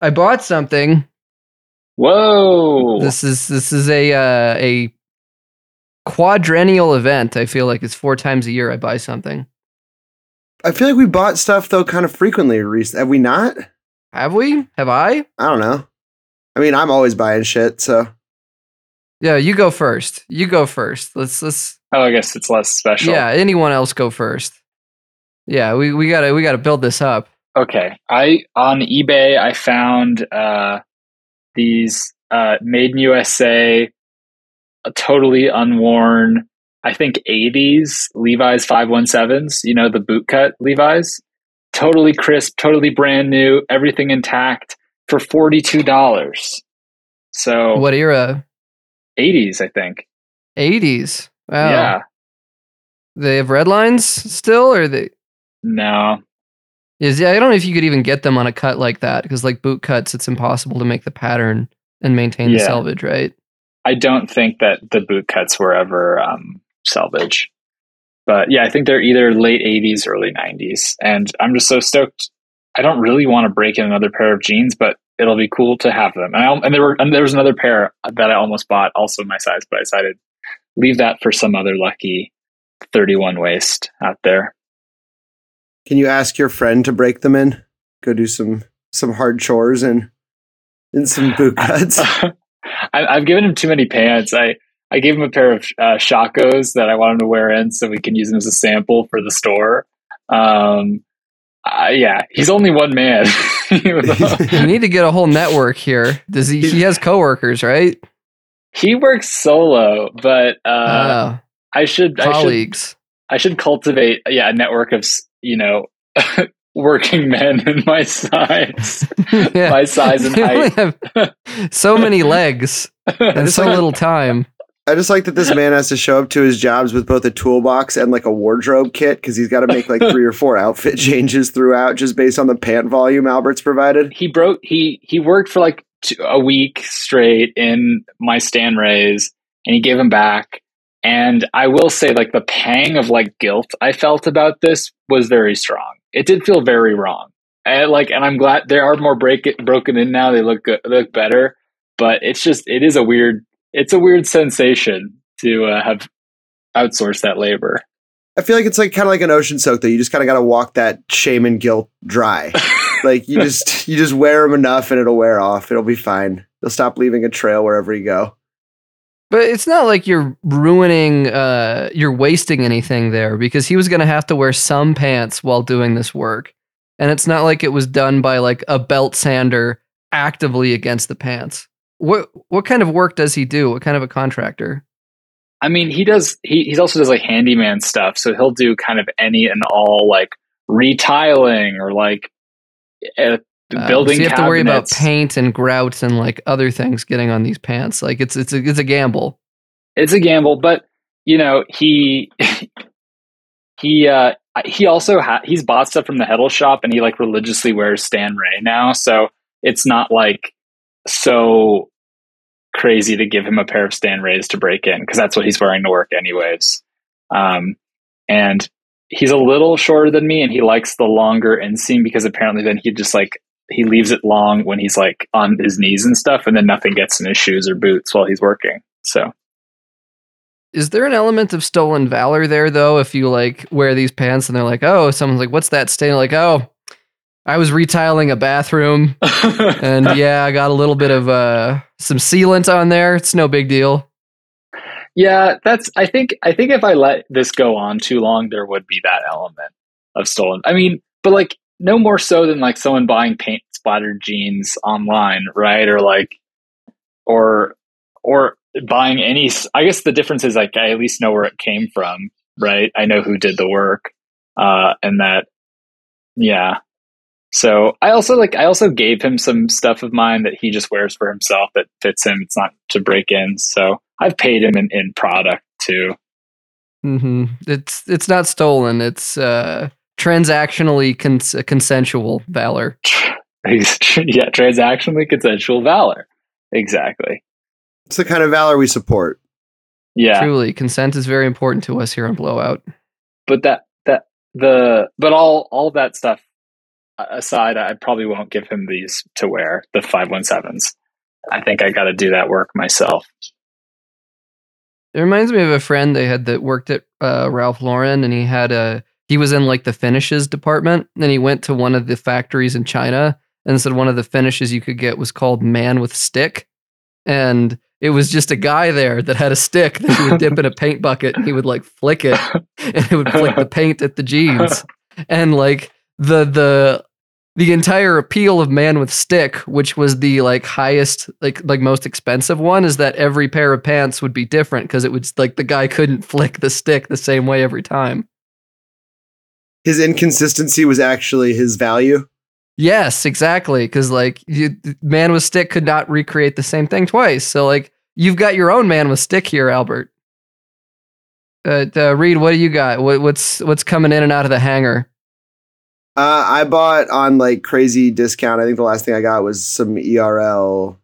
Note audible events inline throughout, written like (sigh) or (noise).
I bought something. Whoa! This is this is a uh, a quadrennial event. I feel like it's four times a year I buy something. I feel like we bought stuff though kind of frequently recently. Have we not? Have we? Have I? I don't know. I mean, I'm always buying shit, so Yeah, you go first. You go first. Let's let's oh, I guess it's less special. Yeah, anyone else go first. Yeah, we, we gotta we gotta build this up. Okay. I on eBay I found uh these uh made in USA totally unworn I think 80s Levi's 517s, you know the bootcut Levi's. Totally crisp, totally brand new, everything intact for $42. So What era? 80s, I think. 80s. Wow. Yeah. They have red lines still, or they? No. Is yeah. I don't know if you could even get them on a cut like that because like boot cuts, it's impossible to make the pattern and maintain the selvage, right? I don't think that the boot cuts were ever um, selvage. But yeah, I think they're either late 80s, early 90s. And I'm just so stoked. I don't really want to break in another pair of jeans, but it'll be cool to have them. And, I, and there were and there was another pair that I almost bought, also my size, but I decided leave that for some other lucky 31 waist out there. Can you ask your friend to break them in? Go do some some hard chores and and some (laughs) boot cuts. (laughs) I, I've given him too many pants. I I gave him a pair of uh, Shakos that I want him to wear in, so we can use them as a sample for the store. Um, uh, yeah, he's only one man. (laughs) You need to get a whole network here. Does he? He has coworkers, right? he works solo, but uh, oh, I should I should colleagues. I should cultivate yeah a network of s- you know (laughs) working men in my size, (laughs) yeah. my size and (laughs) height. have so many legs and just so like- little time. I just like that this man has to show up to his jobs with both a toolbox and like a wardrobe kit because he's got to make like three or four outfit changes throughout just based on the pant volume Albert's provided. he broke he he worked for like two, a week straight in my Stan Rays and he gave him back and I will say like the pang of like guilt I felt about this was very strong. It did feel very wrong. And like and I'm glad there are more break it, broken in now. They look good, look better, but it's just it is a weird it's a weird sensation to uh, have outsourced that labor. I feel like it's like kind of like an ocean soak though. You just kind of got to walk that shame and guilt dry. (laughs) like you just you just wear them enough and it'll wear off. It'll be fine. You'll stop leaving a trail wherever you go. But it's not like you're ruining, uh, you're wasting anything there because he was going to have to wear some pants while doing this work. And it's not like it was done by like a belt sander actively against the pants. What what kind of work does he do? What kind of a contractor? I mean, he does. He he's also does like handyman stuff, so he'll do kind of any and all like retiling or like uh, building. so you have to worry about paint and grout and like other things getting on these pants. Like it's it's a, it's a gamble. It's a gamble, but you know he (laughs) he uh he also ha- he's bought stuff from the Heddels shop, and he like religiously wears Stan Ray now, so it's not like so crazy to give him a pair of Stan Rays to break in because that's what he's wearing to work anyways. Um, and he's a little shorter than me, and he likes the longer inseam because apparently then he just like he leaves it long when he's like on his knees and stuff, and then nothing gets in his shoes or boots while he's working. So Is there an element of stolen valor there though? If you like wear these pants and they're like, oh, someone's like, what's that stain? Like, oh, I was retiling a bathroom (laughs) and yeah, I got a little bit of uh some sealant on there. It's no big deal. Yeah, that's. I think. I think if I let this go on too long, there would be that element of stolen. I mean, but like no more so than like someone buying paint splattered jeans online, right? Or like, or or buying any. I guess the difference is like I at least know where it came from, right? I know who did the work, uh, and that, yeah. So I also like. I also gave him some stuff of mine that he just wears for himself that fits him. It's not to break in, so I've paid him in, in product too. Mm-hmm. It's it's not stolen. It's uh transactionally cons- consensual valor. yeah, transactionally consensual valor. Exactly. It's the kind of valor we support. Yeah, Truly, consent is very important to us here on Blowout. but that that the but all all that stuff aside, I probably won't give him these to wear the five one sevens. I think I got to do that work myself. It reminds me of a friend they had that worked at uh, Ralph Lauren, and he had a he was in like the finishes department, and he went to one of the factories in China and said one of the finishes you could get was called "Man with Stick," and it was just a guy there that had a stick that he would dip in a paint bucket, and he would like flick it, and it would flick the paint at the jeans, and like the the the entire appeal of man with stick which was the like highest like like most expensive one is that every pair of pants would be different because it would like the guy couldn't flick the stick the same way every time His inconsistency was actually his value. yes exactly because like you, man with stick could not recreate the same thing twice so like you've got your own man with stick here albert uh, uh reed what do you got what, what's what's coming in and out of the hangar? Uh, I bought on like crazy discount. I think the last thing I got was some ERL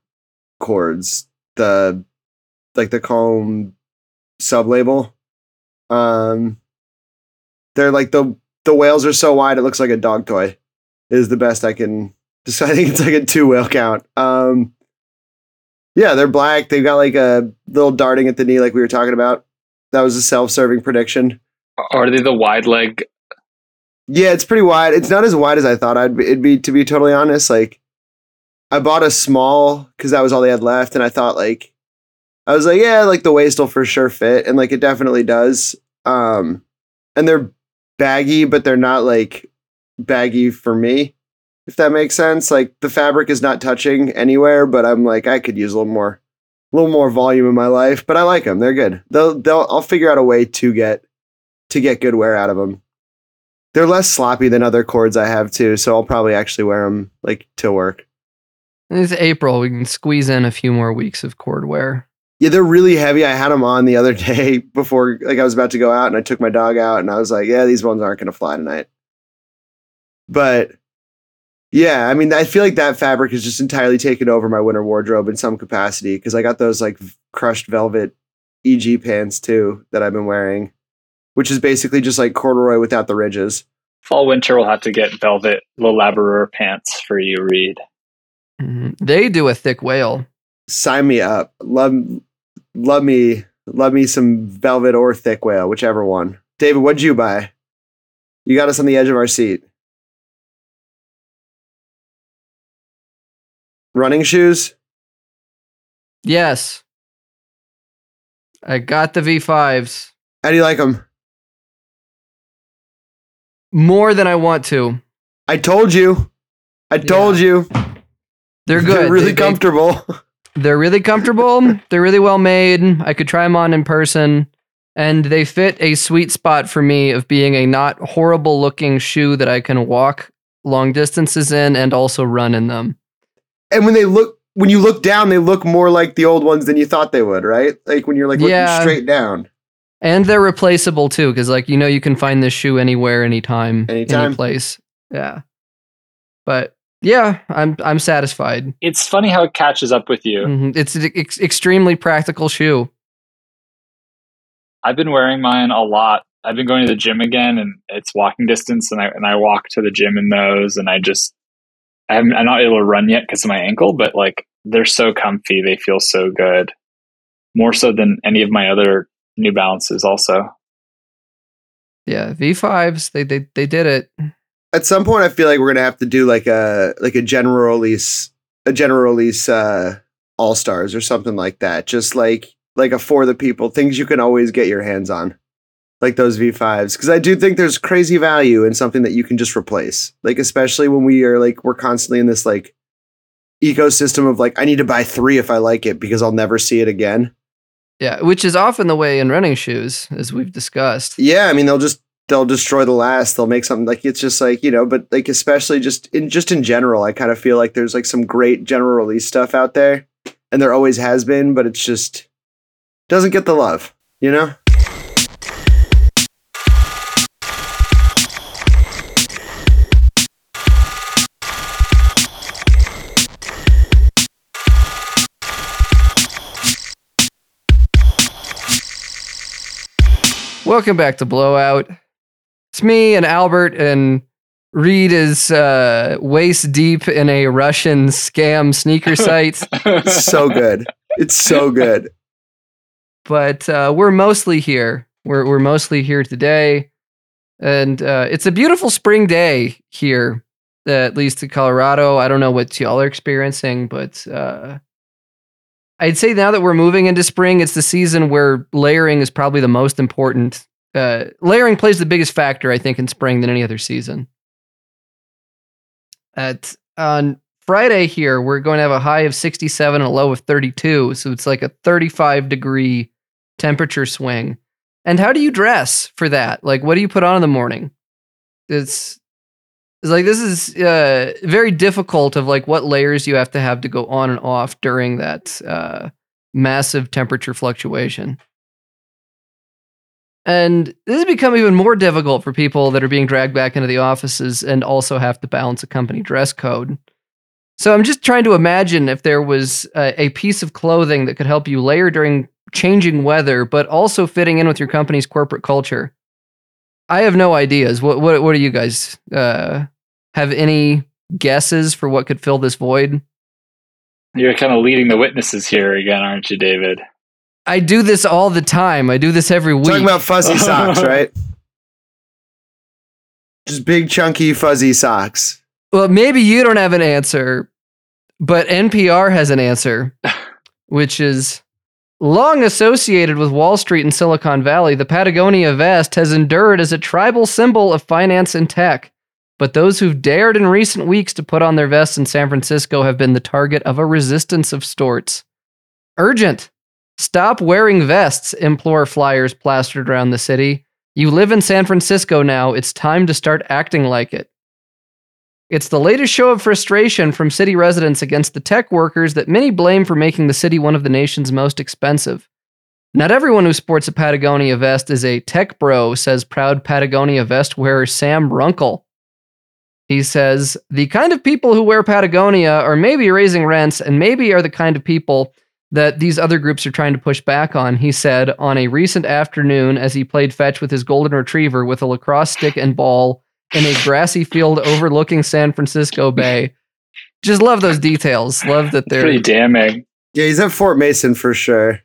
cords. The like the comb sub label. Um, they're like the the whales are so wide it looks like a dog toy. Is the best I can. (laughs) I think it's like a two whale count. Um, yeah, they're black. They've got like a little darting at the knee, like we were talking about. That was a self serving prediction. Are they the wide leg? Yeah, it's pretty wide. It's not as wide as I thought I'd be, it'd be to be totally honest. Like I bought a small because that was all they had left, and I thought like I was like, yeah, like the waist will for sure fit, and like it definitely does. Um, and they're baggy, but they're not like baggy for me, if that makes sense. Like the fabric is not touching anywhere, but I'm like I could use a little more, a little more volume in my life. But I like them; they're good. They'll they'll I'll figure out a way to get to get good wear out of them they're less sloppy than other cords I have too, so I'll probably actually wear them like to work. it's april we can squeeze in a few more weeks of cord wear Yeah, they're really heavy. I had them on the other (laughs) day before, like I was about to go out, and I took my dog out, and I was like, "Yeah, these ones aren't going to fly tonight." But yeah, I mean, I feel like that fabric has just entirely taken over my winter wardrobe in some capacity because I got those like crushed velvet EG pants too that I've been wearing, which is basically just like corduroy without the ridges. Fall winter will have to get velvet Le Laboureur pants for you, Reed. Mhm. they do a thick whale sign me up. Love, love me, love me some velvet or thick whale, whichever one. David, what'd you buy? You got us on the edge of our seat. Running shoes? Yes. I got the V5s How do you like them? more than I want to. I told you. I told you. They're (laughs) good. They're really They- they- comfortable. (laughs) They're really comfortable. (laughs) They're really well made. I could try them on in person. And they fit a sweet spot for me of being a not horrible looking shoe that I can walk long distances in and also run in them. and when they look, when you look down, they look more like the old ones than you thought they would, right? Like when you're like looking Yeah. straight down. And they're replaceable too, because like you know you can find this shoe anywhere, anytime, Anytime. any place. Yeah. But yeah, I'm I'm satisfied. It's funny how it catches up with you. Mhm. It's an ex- extremely practical shoe. I've been wearing mine a lot. I've been going to the gym again, and it's walking distance, and I and I walk to the gym in those, and I just I haven't, I'm not able to run yet because of my ankle, but like they're so comfy, they feel so good, more so than any of my other New Balances. Also, Yeah, V5s. They they they did it. At some point, I feel like we're gonna have to do like a like a general release, a general release uh, all stars or something like that. Just like like a for the people things you can always get your hands on, like those V5s. Because I do think there's crazy value in something that you can just replace. Like especially when we are like we're constantly in this like ecosystem of like I need to buy three if I like it because I'll never see it again. Yeah, which is often the way in running shoes, as we've discussed. Yeah, I mean they'll just they'll destroy the last. They'll make something like it's just like you know, but like especially just in just in general, I kind of feel like there's like some great general release stuff out there, and there always has been, but it's just doesn't get the love, you know. Welcome back to Blowout. It's me and Albert and Reed is uh, waist deep in a Russian scam sneaker (laughs) site, so good. It's so good. but uh, we're mostly here. We're we're mostly here today, and uh, it's a beautiful spring day here, uh, at least in Colorado. I don't know what y'all are experiencing, but uh, I'd say now that we're moving into spring, it's the season where layering is probably the most important. Uh, layering plays the biggest factor, I think, in spring than any other season. At on Friday here, we're going to have a high of 67 and a low of 32, so it's like a 35 degree temperature swing. And how do you dress for that? Like, what do you put on in the morning? It's it's like this is uh, very difficult of like what layers you have to have to go on and off during that uh, massive temperature fluctuation. And this has become even more difficult for people that are being dragged back into the offices and also have to balance a company dress code. So I'm just trying to imagine if there was a, a piece of clothing that could help you layer during changing weather, but also fitting in with your company's corporate culture. I have no ideas. What what what do you guys uh, have any guesses for what could fill this void? You're kind of leading the witnesses here again, aren't you, David? I do this all the time. I do this every week. Talking about fuzzy (laughs) socks, right? Just big, chunky, fuzzy socks. well, maybe you don't have an answer, but NPR has an answer, (sighs) which is long associated with Wall Street and Silicon Valley. The Patagonia vest has endured as a tribal symbol of finance and tech. But those who've dared in recent weeks to put on their vests in San Francisco have been the target of a resistance of sorts. Urgent. Stop wearing vests, implore flyers plastered around the city. You live in San Francisco now. It's time to start acting like it. It's the latest show of frustration from city residents against the tech workers that many blame for making the city one of the nation's most expensive. Not everyone who sports a Patagonia vest is a tech bro, says proud Patagonia vest wearer Sam Runkle. He says, the kind of people who wear Patagonia are maybe raising rents and maybe are the kind of people that these other groups are trying to push back on, he said on a recent afternoon as he played fetch with his golden retriever with a lacrosse stick and ball in a grassy field overlooking San Francisco Bay. Just love those details. Love that they're Pretty damning. Yeah, he's at Fort Mason for sure.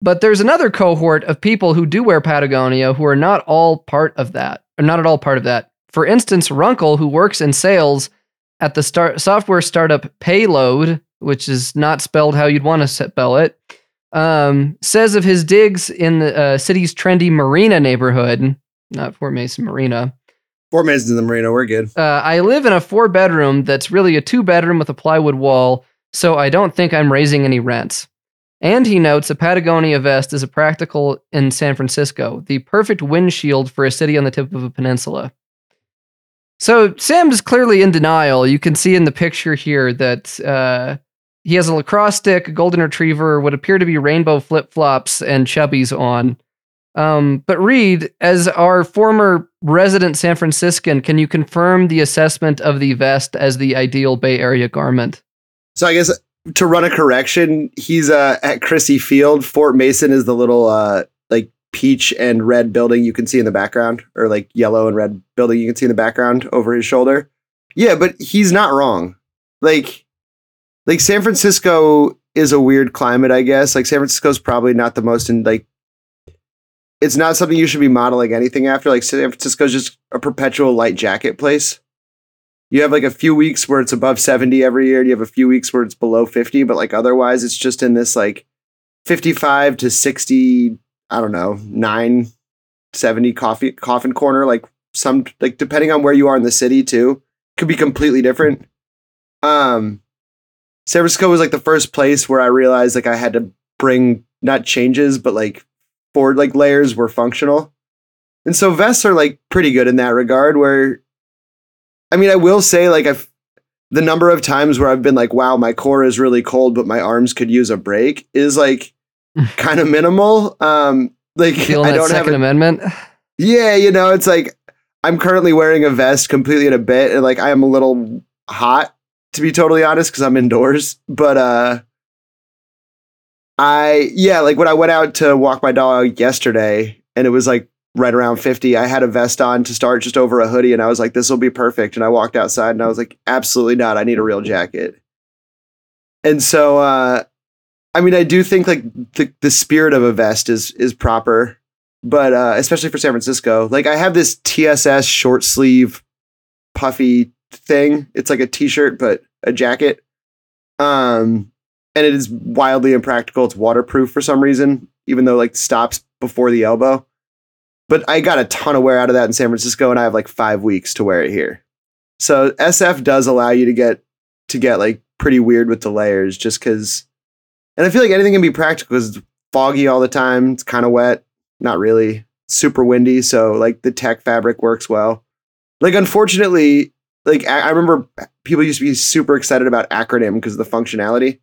But there's another cohort of people who do wear Patagonia who are not all part of that, or not at all part of that. For instance, Runkle, who works in sales at the start software startup Payload, which is not spelled how you'd want to spell it, um, says of his digs in the uh, city's trendy Marina neighborhood, not Fort Mason Marina. Fort Mason's in the marina. We're good. Uh, I live in a four bedroom that's really a two bedroom with a plywood wall, so I don't think I'm raising any rents. And he notes a Patagonia vest is a practical in San Francisco, the perfect windshield for a city on the tip of a peninsula. So Sam is clearly in denial. You can see in the picture here that uh, he has a lacrosse stick, a golden retriever, what appear to be rainbow flip flops, and chubbies on. Um, but Reed, as our former resident San Franciscan, can you confirm the assessment of the vest as the ideal Bay Area garment? So I guess to run a correction, he's uh, at Crissy Field. Fort Mason is the little uh, like peach and red building you can see in the background, or like yellow and red building you can see in the background over his shoulder. Yeah, but he's not wrong. Like, like San Francisco is a weird climate, I guess. Like San Francisco's probably not the most in like. It's not something you should be modeling anything after. Like San Francisco's just a perpetual light jacket place you have like a few weeks where it's above 70 every year and you have a few weeks where it's below 50 but like otherwise it's just in this like 55 to 60 i don't know 9 70 coffee coffin corner like some like depending on where you are in the city too could be completely different um san francisco was like the first place where i realized like i had to bring not changes but like forward like layers were functional and so vests are like pretty good in that regard where I mean, I will say, like, I've the number of times where I've been like, wow, my core is really cold, but my arms could use a break is like (laughs) kind of minimal. Um, like, Feeling I don't have an Amendment? yeah, you know, it's like I'm currently wearing a vest completely in a bit, and like I am a little hot to be totally honest because I'm indoors. But uh, I yeah, like when I went out to walk my dog yesterday, and it was like right around 50. I had a vest on to start just over a hoodie and I was like, this will be perfect. And I walked outside and I was like, absolutely not. I need a real jacket. And so, uh, I mean, I do think like the, the spirit of a vest is is proper, but uh, especially for San Francisco, like I have this TSS short sleeve puffy thing. It's like a t-shirt but a jacket. Um, and it is wildly impractical. It's waterproof for some reason, even though like stops before the elbow. But I got a ton of wear out of that in San Francisco, and I have like five weeks to wear it here. So SF does allow you to get to get like pretty weird with the layers, just because. And I feel like anything can be practical because it's foggy all the time. It's kind of wet, not really super windy, so like the tech fabric works well. Like unfortunately, like I, I remember people used to be super excited about acronym because of the functionality.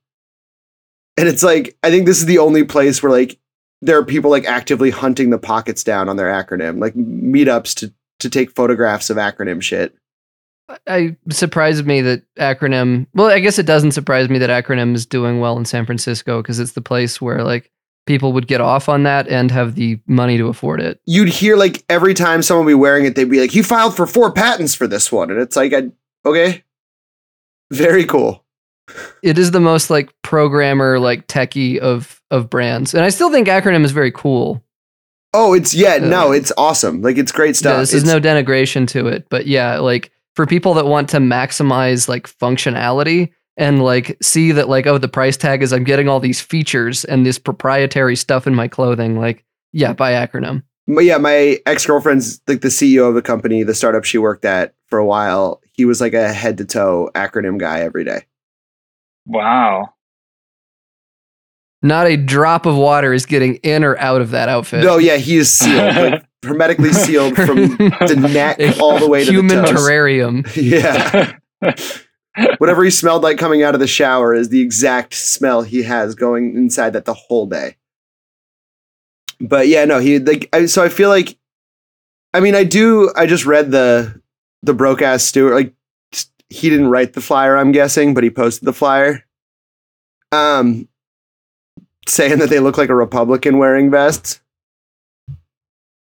And it's like I think this is the only place where like there are people like actively hunting the pockets down on their acronym, like meetups to to take photographs of acronym shit. I surprised me that acronym. Well, I guess it doesn't surprise me that acronym is doing well in San Francisco because it's the place where like people would get off on that and have the money to afford it. You'd hear like every time someone would be wearing it, they'd be like, "He filed for four patents for this one," and it's like, I, "Okay, very cool." It is the most like programmer like techie of of brands, and I still think acronym is very cool. Oh, it's yeah, no, Uh, it's awesome. Like it's great stuff. Yeah, this is no denigration to it, but yeah, like for people that want to maximize like functionality and like see that like oh the price tag is I'm getting all these features and this proprietary stuff in my clothing, like yeah, buy acronym. But yeah, my ex girlfriend's like the CEO of the company, the startup she worked at for a while. He was like a head to toe acronym guy every day. Wow. Not a drop of water is getting in or out of that outfit. No, yeah, he is sealed, (laughs) like hermetically sealed from the (laughs) neck all the way to human the human terrarium. (laughs) Yeah, whatever he smelled like coming out of the shower is the exact smell he has going inside that the whole day. But yeah, no, he like I, so I feel like, I mean, I do. I just read the the broke ass Stuart. Like he didn't write the flyer, I'm guessing, but he posted the flyer. Um, saying that they look like a Republican wearing vests.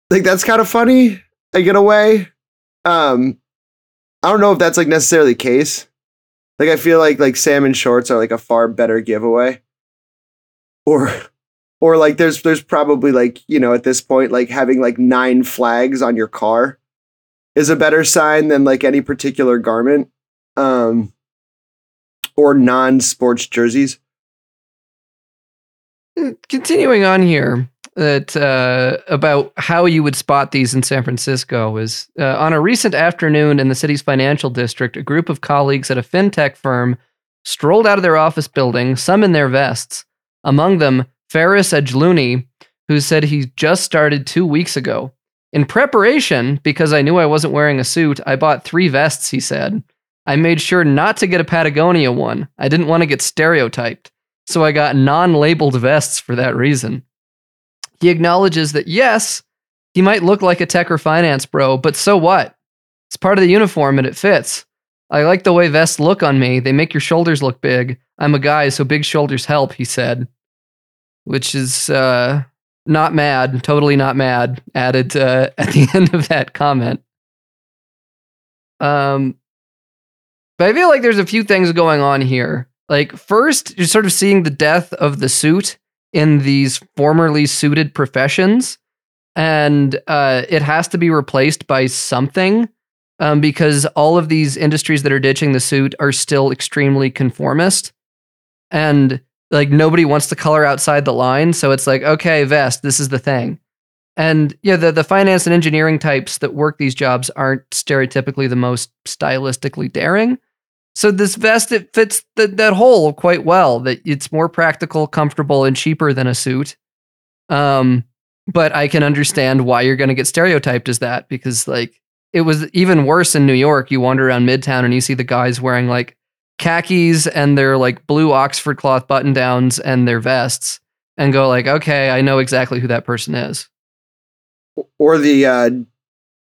Like that's kind of funny. I get away. Um, I don't know if that's like necessarily the case. Like I feel like like salmon shorts are like a far better giveaway. Or or like there's there's probably like, you know, at this point like having like nine flags on your car is a better sign than like any particular garment. Um or non-sports jerseys. Continuing on here, that uh, about how you would spot these in San Francisco is uh, on a recent afternoon in the city's financial district, a group of colleagues at a fintech firm strolled out of their office building, some in their vests. Among them, Ferris Edgelooney, who said he just started two weeks ago. In preparation, because I knew I wasn't wearing a suit, I bought three vests, he said. I made sure not to get a Patagonia one. I didn't want to get stereotyped. So I got non labeled vests for that reason. He acknowledges that yes, he might look like a tech or finance bro, but so what? It's part of the uniform and it fits. I like the way vests look on me. They make your shoulders look big. I'm a guy, so big shoulders help, he said. Which is uh, not mad, totally not mad, added uh, (laughs) at the end of that comment. Um, but I feel like there's a few things going on here. Like, first, you're sort of seeing the death of the suit in these formerly suited professions, and uh, it has to be replaced by something um, because all of these industries that are ditching the suit are still extremely conformist, and like nobody wants to color outside the line. So it's like, okay, vest, this is the thing. And yeah, the, the finance and engineering types that work these jobs aren't stereotypically the most stylistically daring. So this vest it fits the, that hole quite well. That it's more practical, comfortable, and cheaper than a suit. Um, but I can understand why you're going to get stereotyped as that because like it was even worse in New York. You wander around Midtown and you see the guys wearing like khakis and their like blue Oxford cloth button downs and their vests, and go like, okay, I know exactly who that person is. Or the uh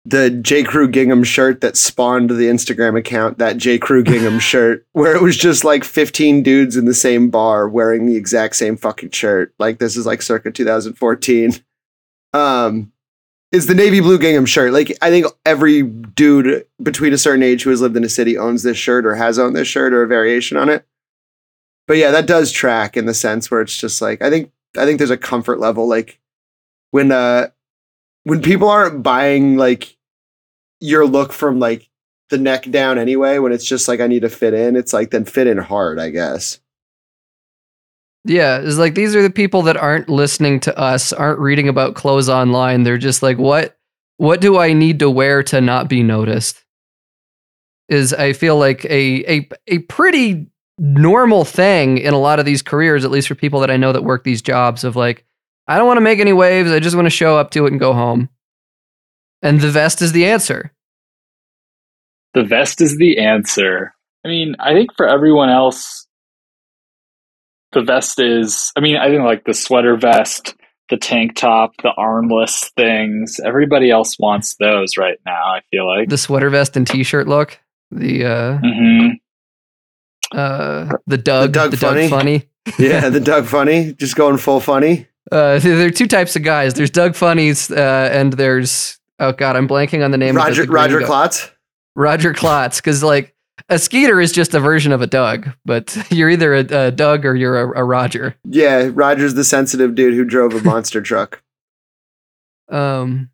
the J. Crew Gingham shirt that spawned the Instagram account, that J. Crew Gingham (laughs) shirt, where it was just like 15 dudes in the same bar wearing the exact same fucking shirt. Like this is like circa 2014. Um It's the navy blue gingham shirt. Like I think every dude between a certain age who has lived in a city owns this shirt or has owned this shirt or a variation on it. But yeah, that does track in the sense where it's just like I think I think there's a comfort level like when uh when people aren't buying like your look from like the neck down anyway, when it's just like I need to fit in, it's like then fit in hard, I guess. Yeah, it's like these are the people that aren't listening to us, aren't reading about clothes online. They're just like, what what do I need to wear to not be noticed? Is I feel like a a a pretty normal thing in a lot of these careers, at least for people that I know that work these jobs of like, I don't want to make any waves, I just want to show up to it and go home. And the vest is the answer. The vest is the answer. I mean, I think for everyone else, the vest is, I mean, I think like the sweater vest, the tank top, the armless things, everybody else wants those right now, I feel like. The sweater vest and t shirt look. The uh hmm uh the Doug Doug the Doug Funnie? funny. (laughs) Yeah, the Doug Funnie, just going full funny. Uh (laughs) there are two types of guys. There's Doug Funnies uh and there's oh god, I'm blanking on the name Roger of the Roger. Klotz. Roger Klotz cuz like a Skeeter is just a version of a Doug, but (laughs) you're either a, a Doug or you're a, a Roger. Yeah, Roger's the sensitive dude who drove a (laughs) monster truck. Um,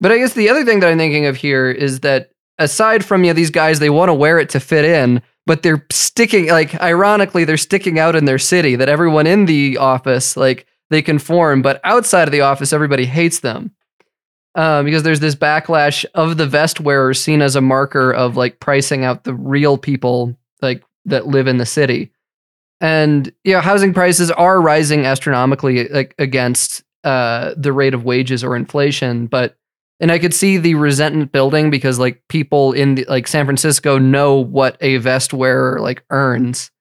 but I guess the other thing that I'm thinking of here is that aside from you know, these guys, they want to wear it to fit in, but they're sticking like ironically they're sticking out in their city. That everyone in the office like they conform, but outside of the office, everybody hates them. Um, because there's this backlash of the vest wearers seen as a marker of like pricing out the real people like that live in the city. And you know, housing prices are rising astronomically like against uh the rate of wages or inflation, but and I could see the resentment building because like people in the, like San Francisco know what a vest wearer like earns,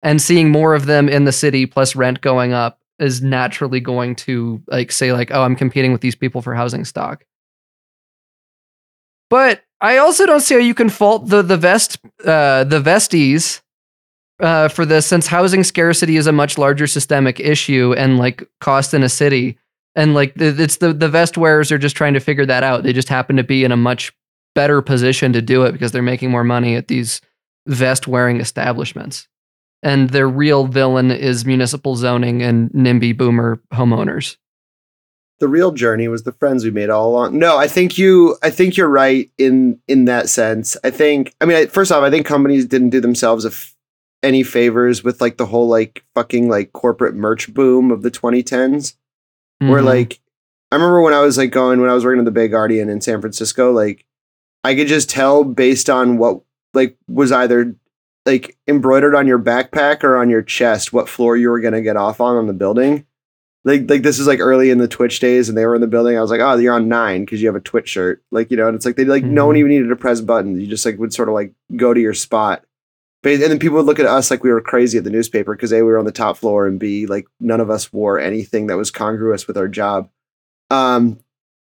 and seeing more of them in the city plus rent going up is naturally going to like say like oh I'm competing with these people for housing stock. But I also don't see how you can fault the the vest uh, the vesties uh, for this since housing scarcity is a much larger systemic issue and like cost in a city and like it's the the vest wearers are just trying to figure that out. They just happen to be in a much better position to do it because they're making more money at these vest wearing establishments. And their real villain is municipal zoning and NIMBY boomer homeowners. the real journey was the friends we made all along. No, I think you I think you're right in in that sense. I think I mean I, first off, I think companies didn't do themselves a f- any favors with like the whole like fucking like corporate merch boom of the 2010s where Mhm. like I remember when I was like going when I was working at the Bay Guardian in San Francisco, like I could just tell based on what like was either like embroidered on your backpack or on your chest what floor you were gonna get off on on the building. Like like this is like early in the Twitch days and they were in the building. I was like, oh, you're on nine because you have a Twitch shirt. Like, you know, and it's like they like no one Mhm. even needed to press buttons. You just like would sort of like go to your spot. But, and then people would look at us like we were crazy at the newspaper because A, we were on the top floor and B, like none of us wore anything that was congruous with our job. Um,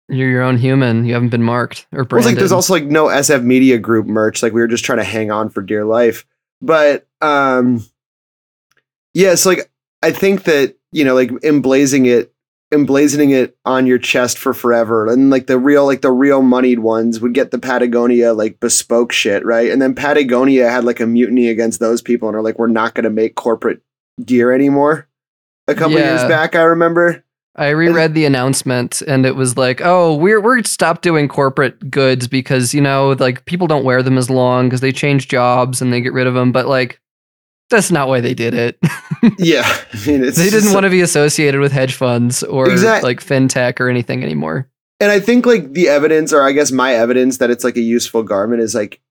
You're your own human. You haven't been marked or well, branded. like there's also like no SF Media Group merch. Like we were just trying to hang on for dear life. But um, yeah, it's like I think that you know, like emblazing it, emblazoning it on your chest for forever, and like the real, like the real moneyed ones would get the Patagonia like bespoke shit, right? And then Patagonia had like a mutiny against those people, and are like, we're not going to make corporate gear anymore. A couple years back, I remember. I reread the announcement and it was like, oh, we're we're stopped doing corporate goods because you know, like people don't wear them as long because they change jobs and they get rid of them. But like, that's not why they did it. (laughs) Yeah, I mean, it's they didn't want to be associated with hedge funds or Exact- like fintech or anything anymore. And I think like the evidence, or I guess my evidence that it's like a useful garment is like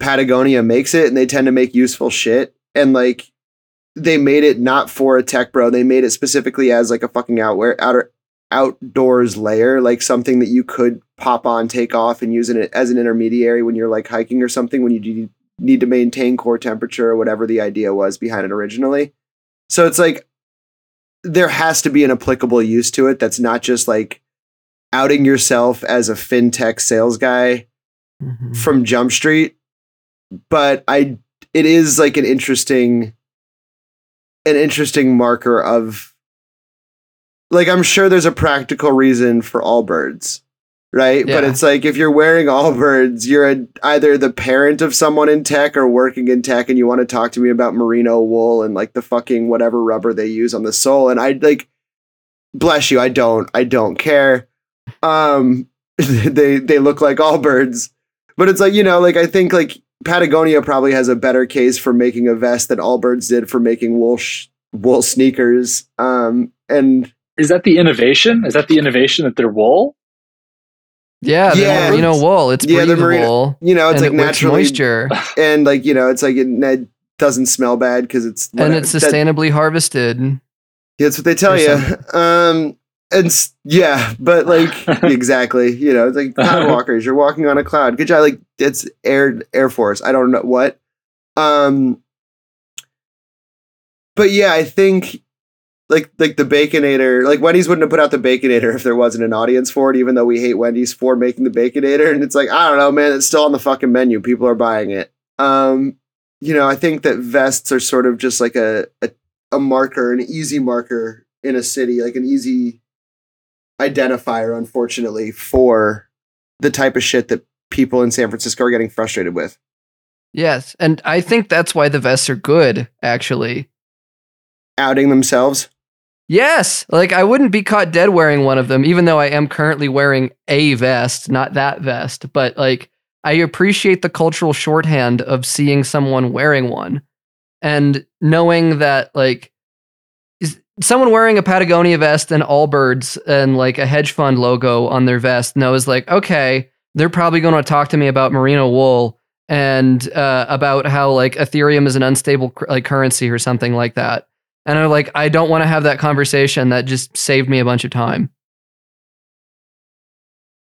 Patagonia makes it and they tend to make useful shit. And like they made it not for a tech bro. They made it specifically as like a fucking outwear outer outdoors layer, like something that you could pop on, take off, and use it as an intermediary when you're like hiking or something when you do need to maintain core temperature or whatever the idea was behind it originally. So it's like there has to be an applicable use to it that's not just like outing yourself as a fintech sales guy Mhm. from Jump Street, but I it is like an interesting an interesting marker of like I'm sure there's a practical reason for Allbirds. right? But it's like if you're wearing Allbirds, you're a, either the parent of someone in tech or working in tech, and you want to talk to me about merino wool and like the fucking whatever rubber they use on the sole. And I like, bless you, I don't, I don't care. Um, (laughs) they they look like Allbirds, but it's like you know, like I think like Patagonia probably has a better case for making a vest than Allbirds did for making wool sh- wool sneakers. Um, and Is that the innovation? Is that the innovation that they're wool? Yeah, the Yeah. merino wool. It's Yeah, the breathable. merino- you know, it's like it wicks naturally moisture, (laughs) and like you know, it's like it, it doesn't smell bad because it's and it's that- sustainably harvested. That's what they tell or you. Um, and yeah, but like (laughs) exactly, you know, it's like (laughs) cloud walkers. You're walking on a cloud. Good job. Like it's air Air Force. I don't know what. Um, but yeah, I think like like the Baconator, like Wendy's wouldn't have put out the Baconator if there wasn't an audience for it. Even though we hate Wendy's for making the Baconator, and it's like I don't know, man. It's still on the fucking menu. People are buying it. Um, you know, I think that vests are sort of just like a, a a marker, an easy marker in a city, like an easy identifier, unfortunately, for the type of shit that people in San Francisco are getting frustrated with. Yes, and I think that's why the vests are good. Actually, Outing themselves. yes. Like I wouldn't be caught dead wearing one of them, even though I am currently wearing a vest, not that vest. But like, I appreciate the cultural shorthand of seeing someone wearing one, and knowing that like someone wearing a Patagonia vest and Allbirds and like a hedge fund logo on their vest knows like, okay, they're probably going to talk to me about merino wool and uh, about how like Ethereum is an unstable like currency or something like that. And I'm like, I don't want to have that conversation. That just saved me a bunch of time.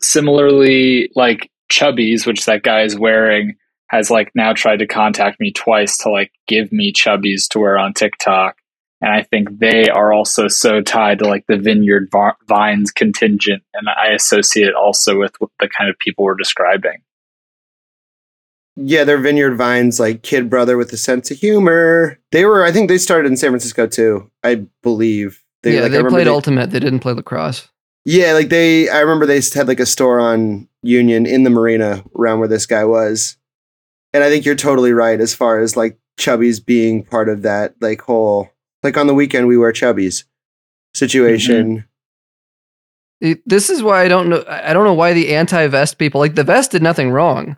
Similarly, like Chubbies, which that guy is wearing, has like now tried to contact me twice to like give me Chubbies to wear on TikTok. And I think they are also so tied to like the Vineyard Vines contingent. And I associate it also with the kind of people we're describing. Yeah, they're Vineyard Vines, like kid brother with a sense of humor. They were, I think, they started in San Francisco too. I believe. yeah, like, they remember played they- Ultimate. They didn't play lacrosse. Yeah, like they, I remember they had like a store on Union in the marina around where this guy was. And I think you're totally right as far as like Chubby's being part of that like whole, like on the weekend we wear Chubbies situation. Mm-hmm. It- this is why I don't know. I don't know why the anti-vest people like the vest did nothing wrong,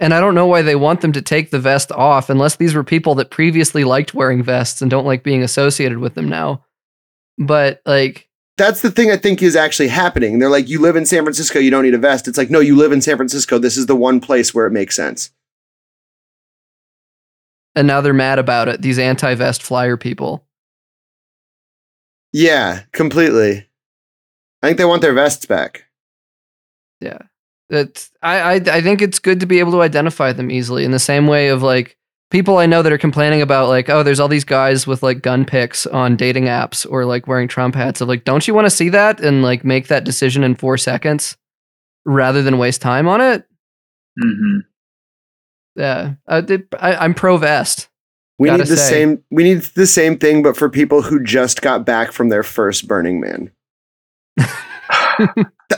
and I don't know why they want them to take the vest off unless these were people that previously liked wearing vests and don't like being associated with them now. But like, That's the thing I think is actually happening. They're like, you live in San Francisco, you don't need a vest. It's like, no, you live in San Francisco. This is the one place where it makes sense. and now they're mad about it. These anti-vest flyer people. Yeah, completely. I think they want their vests back. Yeah, it's I, I I think it's good to be able to identify them easily in the same way of like people I know that are complaining about like oh there's all these guys with like gun pics on dating apps or like wearing Trump hats of like don't you want to see that and like make that decision in four seconds rather than waste time on it. Mm-hmm. Yeah, I, did- I, I'm pro vest. We Gotta need the say. same we need the same thing but for people who just got back from their first Burning Man. (laughs)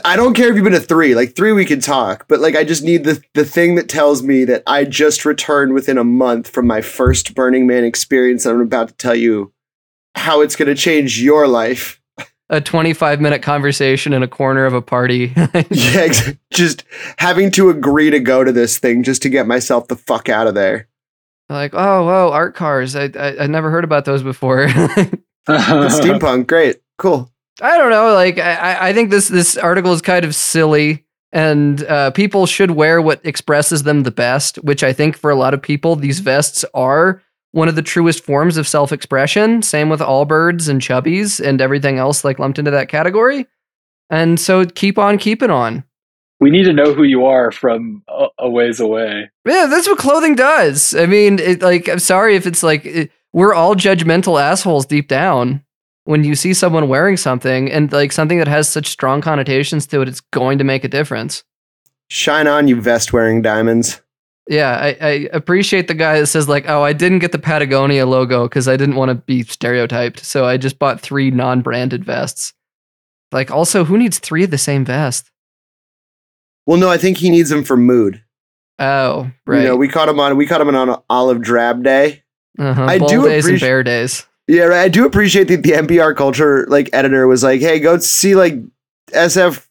I don't care if you've been to 3, like 3 we can talk, but like I just need the the thing that tells me that I just returned within a month from my first Burning Man experience and I'm about to tell you how it's going to change your life. A 25 minute conversation in a corner of a party. (laughs) Yeah, just having to agree to go to this thing just to get myself the fuck out of there. Like oh whoa art cars. I I, I never heard about those before. (laughs) (laughs) Steampunk, great. Cool. I don't know. Like I, I- I think this this article is kind of silly, and uh, people should wear what expresses them the best. Which I think for a lot of people, these vests are one of the truest forms of self expression. Same with Allbirds and Chubbies and everything else like lumped into that category. And so keep on keeping on. We need to know who you are from a, a ways away. Yeah, that's what clothing does. I mean, it, like, I'm sorry if it's like it, we're all judgmental assholes deep down. When you see someone wearing something and like something that has such strong connotations to it, it's going to make a difference. Shine on, you vest wearing diamonds. Yeah, I, I appreciate the guy that says like, "Oh, I didn't get the Patagonia logo because I didn't want to be stereotyped, so I just bought three non-branded vests." Like, also, who needs three of the same vest? Well, no, I think he needs them for mood. Oh, right. You know, we caught him on we caught him on olive drab day. uh-huh. I Bull do days and bear days. Yeah, right. I do appreciate that the NPR culture like editor was like, "Hey, go see like SF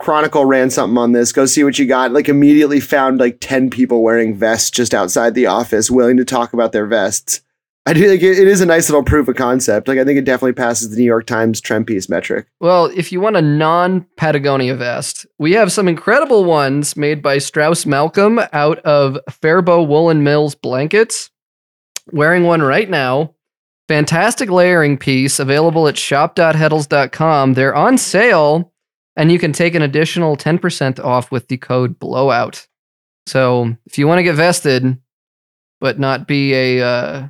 Chronicle ran something on this. Go see what you got." Like immediately found like 10 people wearing vests just outside the office willing to talk about their vests. I do think it, it is a nice little proof of concept. Like I think it definitely passes the New York Times trend piece metric. Well, if you want a non Patagonia vest, we have some incredible ones made by Strauss Malcolm out of Faribault Woolen Mills blankets. Wearing one right now. Fantastic layering piece available at shop.heddels.com. They're on sale and you can take an additional 10% off with the code blowout. So if you want to get vested, but not be a uh,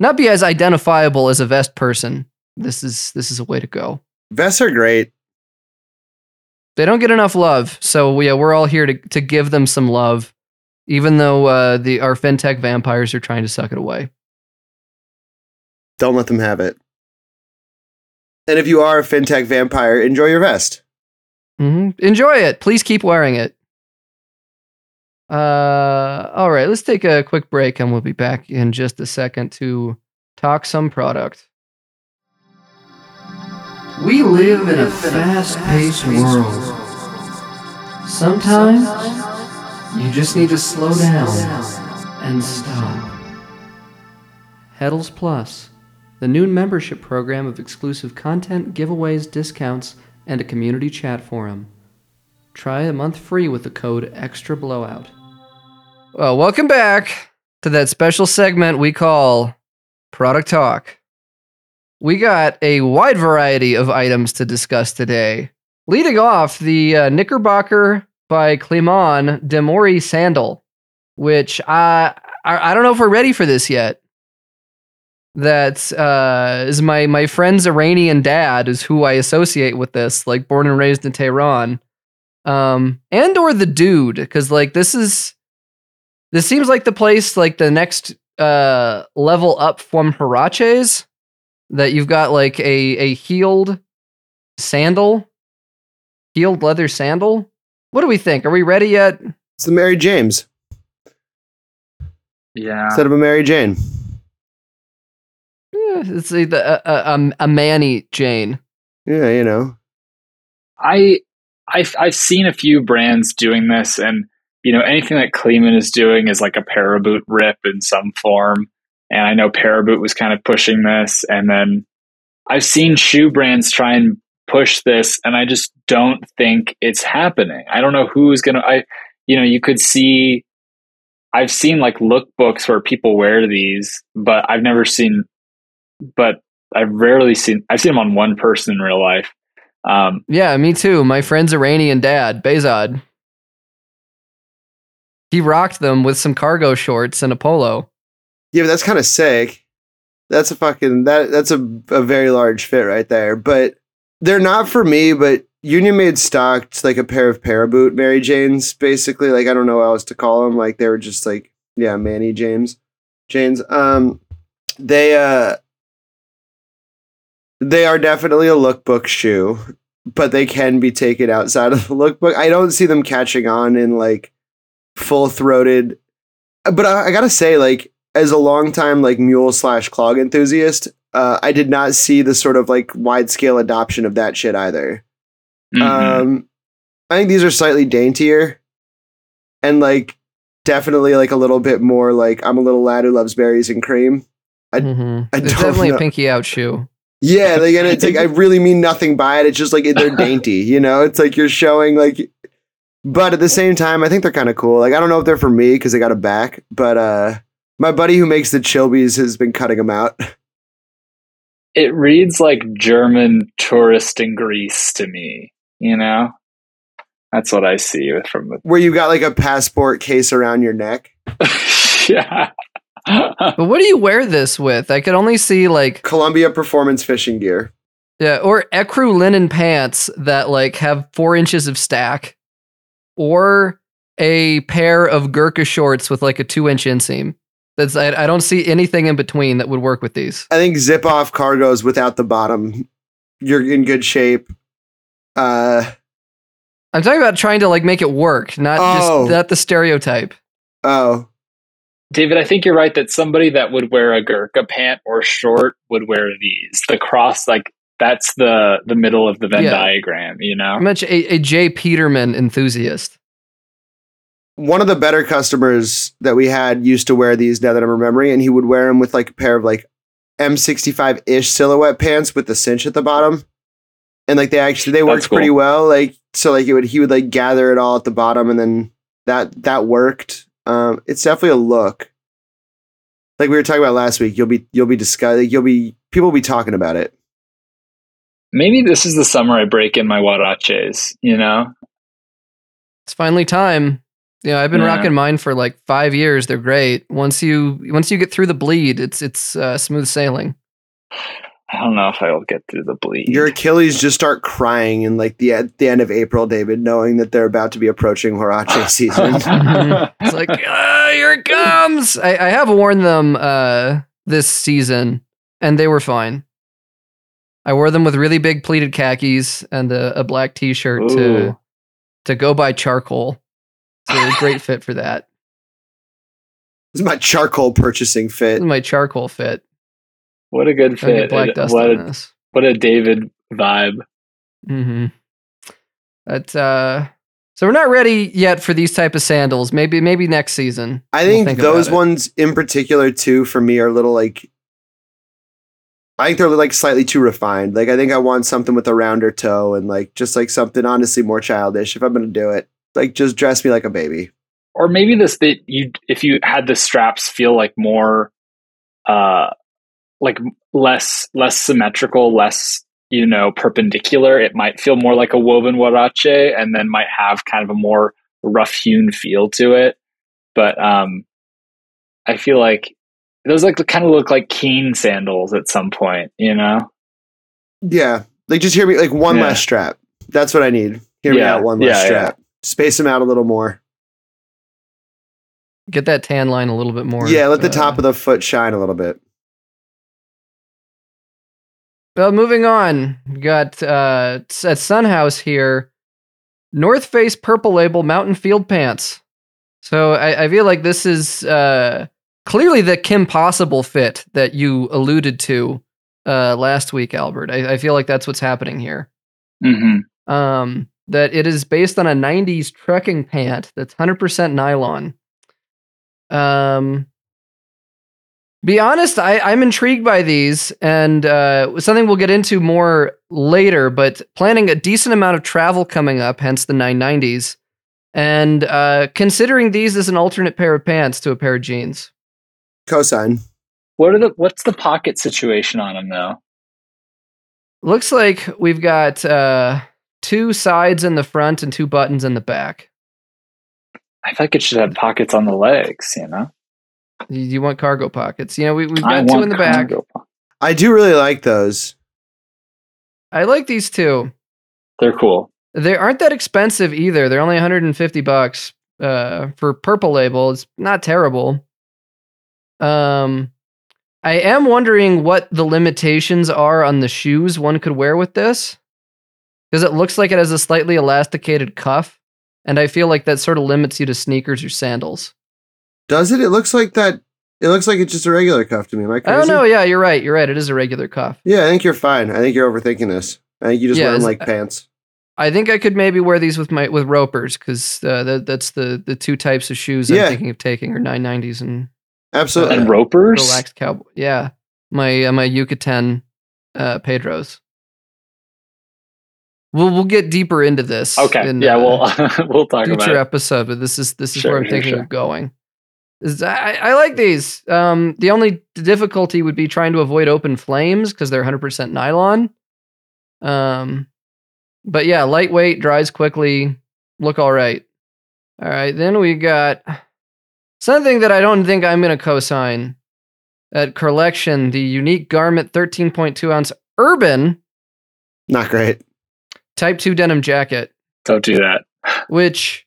not be as identifiable as a vest person, this is this is a way to go Vests are great. they don't get enough love. So yeah, we're all here to to give them some love, even though uh, the our fintech vampires are trying to suck it away. Don't let them have it. And if you are a fintech vampire, enjoy your vest. hmm Enjoy it. Please keep wearing it. Uh, all right, let's take a quick break, and we'll be back in just a second to talk some product. We live in a fast-paced world. Sometimes you just need to slow down and stop. Heddels Plus, the new membership program of exclusive content, giveaways, discounts, and a community chat forum. Try a month free with the code Extra Blowout. Well, welcome back to that special segment we call Product Talk. We got a wide variety of items to discuss today. Leading off, the uh, Knickerbocker by Clement de Mori sandal, which I, I I don't know if we're ready for this yet. That uh, is my my friend's Iranian dad is who I associate with this, like born and raised in Tehran, um, and or the dude, because like this is this seems like the place like the next uh level up from huaraches that you've got like a a heeled sandal, heeled leather sandal. What do we think? Are we ready yet? It's the Mary James Yeah. instead of a Mary Jane. Yeah, it's a, a, a, a, a Manny Jane. Yeah, you know. I I've I've seen a few brands doing this, and you know anything that Kleeman is doing is like a Paraboot rip in some form. And I know Paraboot was kind of pushing this, and then I've seen shoe brands try and push this, and I just don't think it's happening. I don't know who's gonna. I you know you could see. I've seen like lookbooks where people wear these, but I've never seen. But I've rarely seen. I've seen them on one person in real life. Um, Yeah, me too. My friend's Iranian dad, Bezod. He rocked them with some cargo shorts and a polo. Yeah, but that's kind of sick. That's a fucking that that's a, a very large fit right there. But they're not for me, but Union made stocked like a pair of Paraboot Mary Janes, basically. Like I don't know what else to call them. Like they were just like, yeah, Manny James. Janes. Um they uh they are definitely a lookbook shoe, but they can be taken outside of the lookbook. I don't see them catching on in like full throated. But I, I gotta say, like as a long time like mule slash clog enthusiast, uh, I did not see the sort of like wide scale adoption of that shit either. mhm. Um, I think these are slightly daintier, and like definitely like a little bit more like I'm a little lad who loves berries and cream. I- Mhm. I it's don't definitely know. a pinky out shoe. Yeah, like and it's like I (laughs) really mean nothing by it. It's just like they're (laughs) dainty, you know. It's like you're showing like, but at the same time, I think they're kind of cool. Like I don't know if they're for me because they got a back, but uh, my buddy who makes the Chilbies has been cutting them out. it reads like German tourist in Greece to me. You know, that's what I see from the. Where you got like a passport case around your neck, (laughs) yeah. (laughs) But what do you wear this with? I could only see like Columbia Performance Fishing Gear. yeah, or ecru linen pants that like have four inches of stack, or a pair of Gurkha shorts with like a two inch inseam. That's I, I don't see anything in between that would work with these. I think zip off cargos without the bottom. You're in good shape. Uh, I'm talking about trying to like make it work, not Oh. just not the stereotype. Oh, David, I think you're right that somebody that would wear a Gurkha pant or short would wear these. The cross, like that's the the middle of the Venn Yeah. diagram, you know. I mentioned a, a J. Peterman enthusiast. one of the better customers that we had used to wear these. Now that I'm remembering, and he would wear them with like a pair of like M65 ish silhouette pants with the cinch at the bottom, and like they actually they worked cool. pretty well. Like so, like it would he would like gather it all at the bottom, and then that that worked. Um, it's definitely a look. Like we were talking about last week, you'll be you'll be discussing, you'll be people will be talking about it. Maybe this is the summer I break in my huaraches, you know. It's finally time. You know, I've been Yeah. rocking mine for like five years. They're great. Once you once you get through the bleed, it's it's uh, smooth sailing. I don't know if I'll get through the bleed. Your Achilles just start crying in like the at the end of April, David, knowing that they're about to be approaching huarache (laughs) season. (laughs) It's like, ah, here it comes. I, I have worn them uh, this season, and they were fine. I wore them with really big pleated khakis and a, a black T-shirt to Ooh. to go by charcoal. It's a great (laughs) fit for that. this is my charcoal purchasing fit. is my charcoal fit. what a good fit! black dust What on a, this. what a David vibe. Mm-hmm. But uh, so we're not ready yet for these type of sandals. Maybe maybe next season. I we'll think, those ones in particular too for me are a little like I think they're like slightly too refined. Like I think I want something with a rounder toe and like just like something honestly more childish if I'm gonna do it. Like just dress me like a baby. or maybe this that you if you had the straps feel like more uh like less less symmetrical less you know perpendicular it might feel more like a woven huarache and then might have kind of a more rough hewn feel to it but um i feel like those like kind of look like keen sandals at some point you know Yeah. Like just hear me like one Yeah. less strap. That's what I need. Hear me out one less yeah, strap. Space them out a little more. Get that tan line a little bit more. yeah, let the uh, top of the foot shine a little bit. Well, moving on, we got uh, at Sun House here, North Face Purple Label Mountain Field Pants. So I, I feel like this is uh, clearly the Kim Possible fit that you alluded to uh, last week, Albert. I, I feel like that's what's happening here. mm-hmm. Um, that it is based on a '90s trekking pant that's 100% nylon. Um, be honest, I, I'm intrigued by these, and uh, something we'll get into more later. But planning a decent amount of travel coming up, hence the 990s, and uh, considering these as an alternate pair of pants to a pair of jeans. Cosine. what are the what's the pocket situation on them though Looks like we've got uh, two sides in the front and two buttons in the back. i think it should have pockets on the legs you know You, you want cargo pockets? You know, we, we've I got two in the back. po- I do really like those. I like these two. they're cool They aren't that expensive either. They're only 150 bucks uh, for purple label. It's not terrible. Um, I am wondering what the limitations are on the shoes one could wear with this, because it looks like it has a slightly elasticated cuff, and I feel like that sort of limits you to sneakers or sandals. Does it? It looks like that. It looks like it's just a regular cuff to me. Am I crazy? I don't know. Yeah, you're right. You're right. It is a regular cuff. Yeah, I think you're fine. I think you're overthinking this. I think you just Yeah, wear them like pants. I think I could maybe wear these with my with ropers because uh, that, that's the the two types of shoes Yeah. I'm thinking of taking are 990s and Absolutely. and ropers relaxed cowboy. Yeah, my uh, my Yucatan uh, Pedros. We'll we'll get deeper into this. okay in, yeah uh, we'll (laughs) we'll talk about future it episode, but this is this is Sure, where I'm sure, thinking sure. of going. Is I, I like these. Um, the only difficulty would be trying to avoid open flames because they're 100% nylon. Um, but yeah, lightweight, dries quickly, look all right. All right, then we got something that I don't think I'm going to co-sign at Collection, the unique garment 13.2 ounce urban Not great. Type 2 denim jacket. don't do that which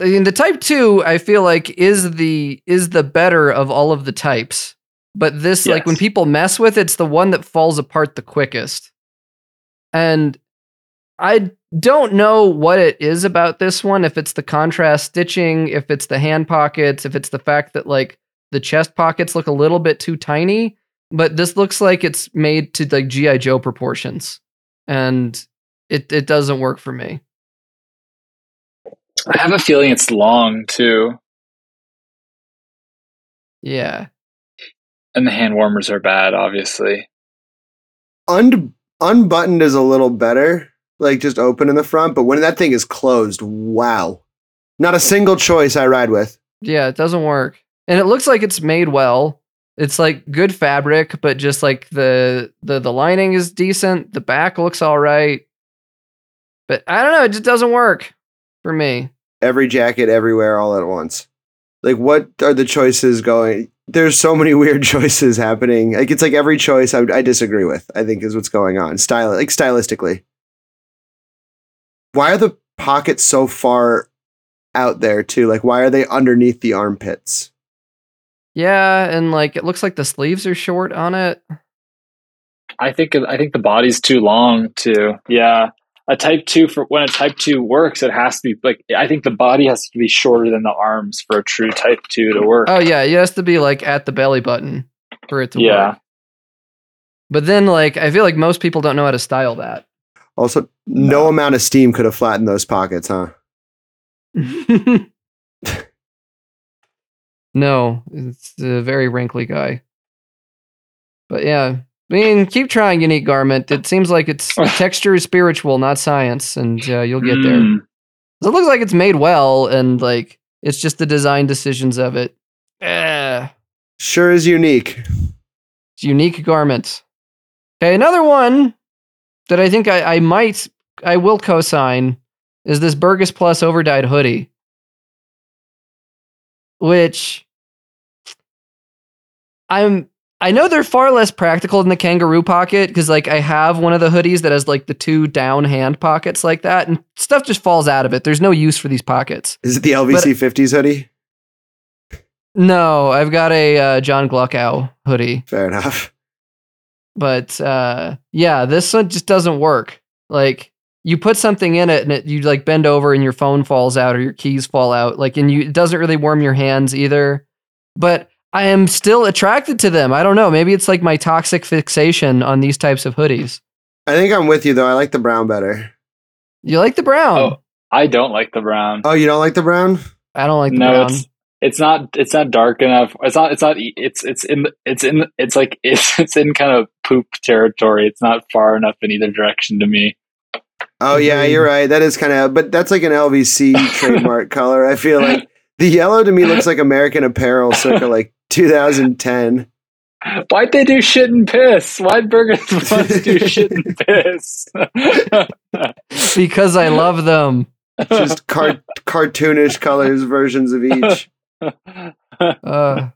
I mean, the type 2 i feel like is the is the better of all of the types but this like when people mess with it, it's the one that falls apart the quickest and I don't know what it is about this one. If it's the contrast stitching, if it's the hand pockets, if it's the fact that like the chest pockets look a little bit too tiny. But this looks like it's made to like GI Joe proportions, and it it doesn't work for me. I have a feeling it's long too, Yeah, and the hand warmers are bad. Obviously, Un- unbuttoned is a little better, like just open in the front. But when that thing is closed, wow, not a single choice I ride with. yeah, it doesn't work, and it looks like it's made well. It's like good fabric, but just like the the the lining is decent. The back looks all right, but I don't know. It just doesn't work for me. Every jacket, everywhere, all at once. Like, what are the choices going? There's so many (laughs) weird choices happening. Like, it's like every choice I, I disagree with. I think is what's going on. Style, like stylistically. Why are the pockets so far out there too? Like, why are they underneath the armpits? Yeah, and like it looks like the sleeves are short on it. I think I think the body's too long too. Yeah, a type two for when a type two works, it has to be like I think the body has to be shorter than the arms for a true type two to work. Oh yeah, it has to be like at the belly button for it to Yeah. work. But then like I feel like most people don't know how to style that. Also, no amount of steam could have flattened those pockets, huh? (laughs) no, it's a very wrinkly guy. But yeah, I mean, keep trying, unique garment. It seems like it's (laughs) texture is spiritual, not science, and uh, you'll get there. Mm. It looks like it's made well, and like it's just the design decisions of it. Eh. Sure is unique. It's unique garments. Okay, another one that I think I, I might I will co-sign is this Burgus Plus overdyed hoodie. Which I'm I know they're far less practical than the kangaroo pocket because like I have one of the hoodies that has like the two down hand pockets like that and stuff just falls out of it. There's no use for these pockets. Is it the LVC 50s hoodie? No, I've got a uh, John Gluckow hoodie. Fair enough. But uh yeah this one just doesn't work like you put something in it and it, you like bend over and your phone falls out or your keys fall out like and you it doesn't really warm your hands either but i am still attracted to them i don't know maybe it's like my toxic fixation on these types of hoodies I think I'm with you though. I like the brown better. you like the brown Oh, I don't like the brown. Oh, you don't like the brown? i don't like the no, brown it's it's not it's not dark enough. It's not it's not e- it's it's in it's in it's like (laughs) it's it's in kind of poop territory. It's not far enough in either direction to me. Oh yeah, mm-hmm. you're right. That is kind of, but that's like an LVC (laughs) trademark color. I feel like the yellow to me looks like American Apparel, circa like (laughs) 2010. Why'd they do shit and piss? Why'd Burgus Plus do shit and piss? because i love them Just car- cartoonish colors versions of each. (laughs) uh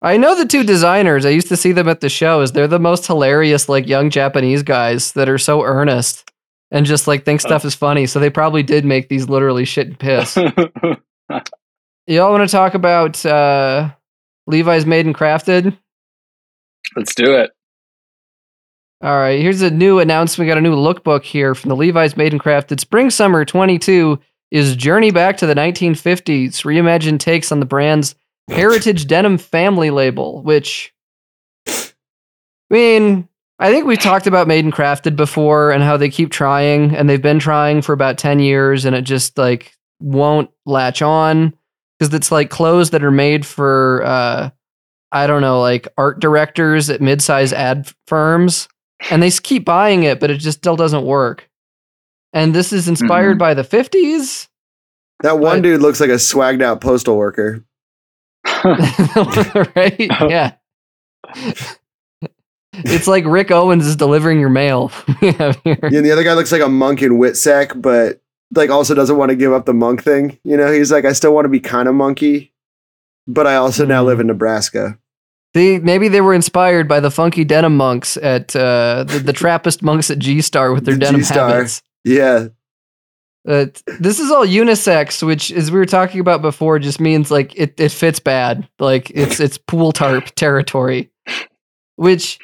I know the two designers. I used to see them at the shows. They're the most hilarious, like young Japanese guys that are so earnest and just like think stuff is funny. So they probably did make these literally shit and piss. (laughs) Y'all want to talk about uh, Levi's Made and Crafted? Let's do it. All right, here's a new announcement. We got a new lookbook here from the Levi's Made and Crafted Spring Summer 22 is Journey Back to the 1950s, reimagined takes on the brand's Heritage Denim Family label, which I mean, I think we've talked about Made and Crafted before and how they keep trying and they've been trying for about 10 years and it just like won't latch on because it's like clothes that are made for uh I don't know, like art directors at mid-size ad firms and they keep buying it, but it just still doesn't work. And this is inspired Mhm. by the 50s. That one But- dude looks like a swagged out postal worker. (laughs) right? (laughs) Yeah. it's like Rick Owens is delivering your mail. (laughs) We have here. Yeah, and the other guy looks like a monk in Witsack, but like also doesn't want to give up the monk thing. You know, he's like, I still want to be kind of monkey, but I also now live in Nebraska. They, maybe they were inspired by the funky denim monks at uh, the, the Trappist monks at G Star with their The denim G-Star. habits. Yeah, Uh, this is all unisex, which, as we were talking about before, just means like it, it fits bad. Like it's it's pool tarp (laughs) territory. Which